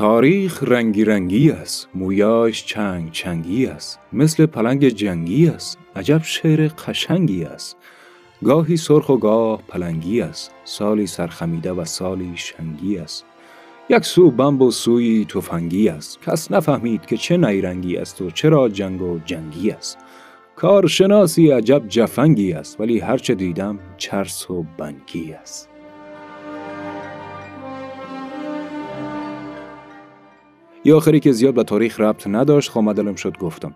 تاریخ رنگی رنگی است مویاش چنگ چنگی است مثل پلنگ جنگی است عجب شعر قشنگی است. گاهی سرخ و گاه پلنگی است سالی سرخمیده و سالی شنگی است. یک سو بمب و سوی تفنگی است کس نفهمید که چه نیرنگی است و چرا جنگ و جنگی است. کارشناسی عجب جفنگی است ولی هرچه دیدم چرس و بنگی است. یا آخری که زیاد به تاریخ ربط نداشت خامدلم شد گفتم.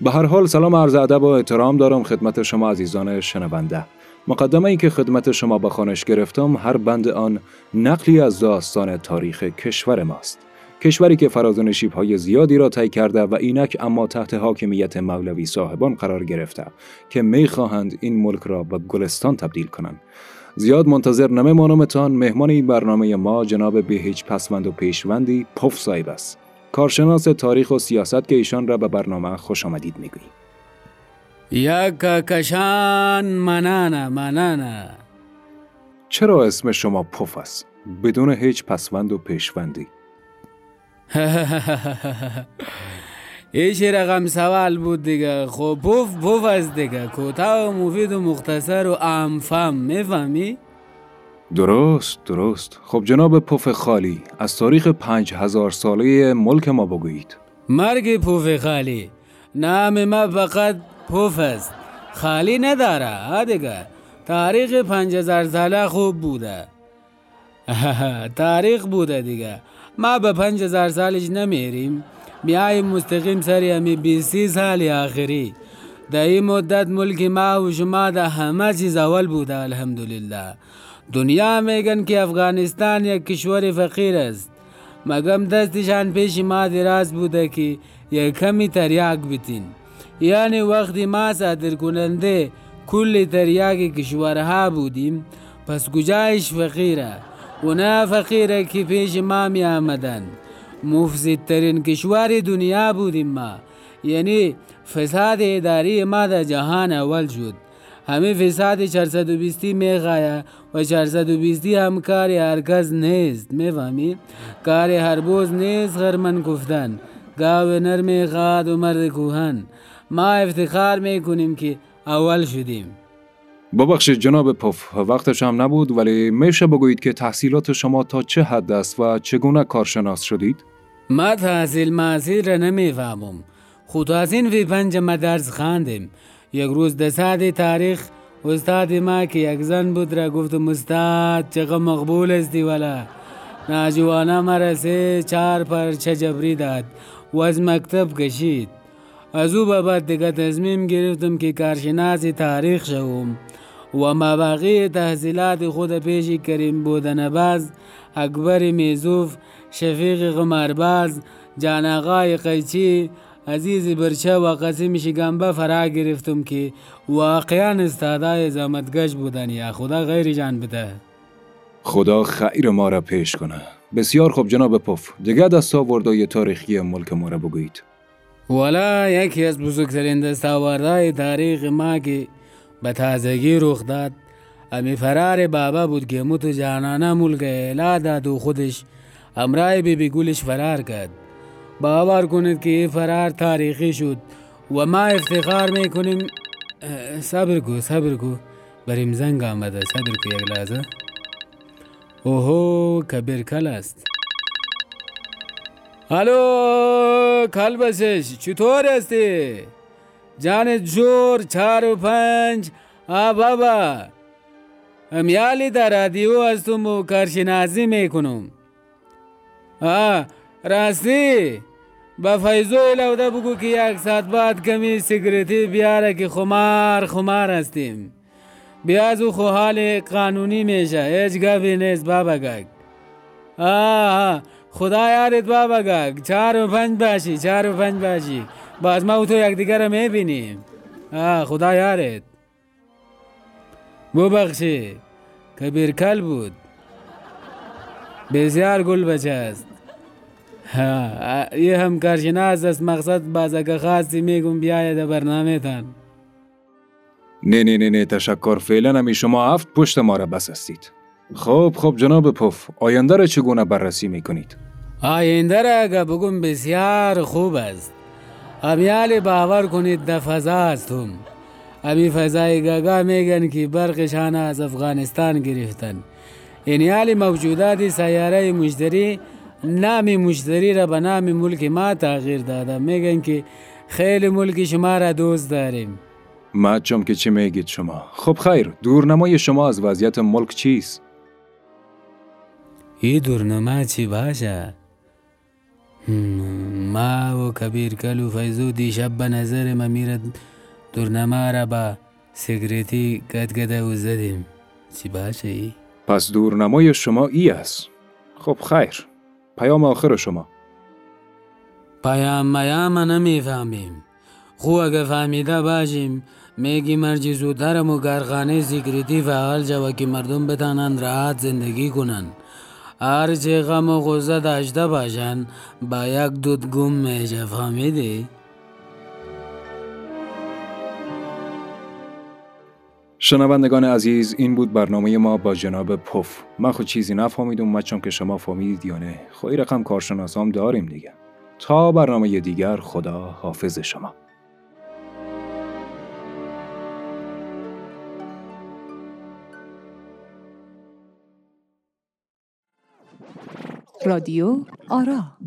به هر حال سلام عرض ادب و احترام دارم خدمت شما عزیزان شنونده. مقدمه ای که خدمت شما به خانش گرفتم هر بند آن نقلی از داستان تاریخ کشور ماست. کشوری که فراز و های زیادی را طی کرده و اینک اما تحت حاکمیت مولوی صاحبان قرار گرفته که می خواهند این ملک را به گلستان تبدیل کنند. زیاد منتظر نمیمانمتان مهمان این برنامه ما جناب به هیچ پسوند و پیشوندی پف صاحب است. کارشناس تاریخ و سیاست که ایشان را به برنامه خوش آمدید می‌گوییم. یک کشان منانا منانا. چرا اسم شما پف است؟ بدون هیچ پسوند و پیشوندی. ایش رقم سوال بود دیگه. خب پوف پوف است دیگه. کوتاه و مفید و مختصر و امفم می‌فهمی؟ درست درست. خب جناب پوف خالی از تاریخ پنج هزار ساله ملک ما بگویید. مرگ پوف خالی. نام ما فقط پوف است. خالی نداره دیگه. تاریخ پنج هزار ساله خوب بوده. تاریخ بوده دیگه. ما به پنج هزار سالش نمیریم. بیایم مستقیم سر همی بیسی سال آخری. در این مدت ملک ما و شما در همه چیز اول بوده الحمدلله. دنیا میگن که افغانستان یک کشور فقیر است. مگم دستشان پیش ما دراز بوده که یک کمی تریاک بتین. یعنی وقتی ما صادر کننده کل تریاک کشورها بودیم پس کجایش فقیره؟ اونا فقیره که پیش ما می آمدن مفزدترین کشور دنیا بودیم ما. یعنی فساد اداری ما در جهان اول شد. همه فساد 420 می‌خواه و 420 هم کار هرکس نیست. می‌فهمی؟ کار هر بوز نیست خرمن گفتن. گاو نر می‌خواد و مرد کوهن. ما افتخار می‌کنیم که اول شدیم. ببخشید جناب پف وقتش هم نبود ولی میشه بگویید که تحصیلات شما تا چه حد است و چگونه کارشناس شدید؟ ما تحصیل محصیل را نمی‌فهمم. خود از این وی پنج ما درس خواندیم. یک روز دساد تاریخ استاد ما که یک زن بود را گفتم استاد چقدر مقبول استی ولا ناجوانا مرسه چار پر چه جبری داد. و از مکتب کشید. از او به بعد دیگه تصمیم گرفتم که کارشناس تاریخ شوم و مباقی تحصیلات خود پیش کریم بودن باز اکبر میزوف شفیق قمارباز جاناغای قیچی عزیز برچه و قسیم شگنبه فرا گرفتم که واقعا استادای زمتگش بودن یا خدا غیر جان بده. خدا خیر ما را پیش کنه. بسیار خوب جناب پف. دیگه دستاوردهای تاریخی ملک ما را بگویید. ولا یکی از بزرگترین دستاوردهای تاریخ ما که به تازگی رخ داد امی فرار بابا بود که متو جانانه ملک اعلا داد و خودش امرای بی بی گلش فرار کرد. باور کنید که فرار تاریخی شد و ما افتخار می‌کنیم صبر کو صبر کو. بریم زنگ آمده صبر کو یک لحظه. اوهو کبیر کل است. الو کلبسش چطور هستی؟ جان جور چار و پنج آ بابا امیالی در رادیو هستم و کارشناسی میکنم آه راستی با فیضو لوده بگو که یک ساعت بعد کمی سیگریتی بیاره که خمار خمار هستیم بیاز و خو حال قانونی میشه هیچ گفی نیست بابا گگ آه خدا یارت بابا گگ. چهار و پنج باشی چهار و پنج باشی. باز ما تو یک دیگر رو می‌بینیم. آه خدا یارت ببخشی. کبیر کل بود. بسیار گل بچه است. یه هم کارشناس است. مقصد باز اگه خاصی میگم بیاید برنامه تان نه نه نه نه تشکر. فعلا همی شما هفت پشت ما را بس هستید. خب خب جناب پف آینده را چگونه بررسی می‌کنید؟ آینده را اگه بگم بسیار خوب است. امیال باور کنید در فضا هستم. امی فضای گاگا میگن که برقشان از افغانستان گرفتن. این موجودات سیاره مشتری نام مشتری را به نام ملک ما تغییر داده. میگن که خیلی ملک شما را دوست داریم. مچم که چی میگید شما؟ خب خیر دورنمای شما از وضعیت ملک چیست؟ این دورنما چی باشه ما و کبیر کلو فیزو دیشب به نظر ما میرد دورنما را با سیگریتی گدگده و زدیم چی باشه ای؟ پس دورنمای شما ای است خب خیر پیام آخر شما پیام میام نمی‌فهمیم خو اگه فهمیده باشیم میگی مرجی زودترم و گرخانه سیکریتی فعال جوا که مردم بتانند راحت زندگی کنن هر چه غم و غصه داشته باشن با یک دود گم میشه فهمیدی؟ شنوندگان عزیز این بود برنامه ما با جناب پف. من خود چیزی نفهمیدم مچم که شما فهمیدید یا نه. خواهی رقم کارشناسام داریم دیگه. تا برنامه دیگر خدا حافظ شما. رادیو آرا.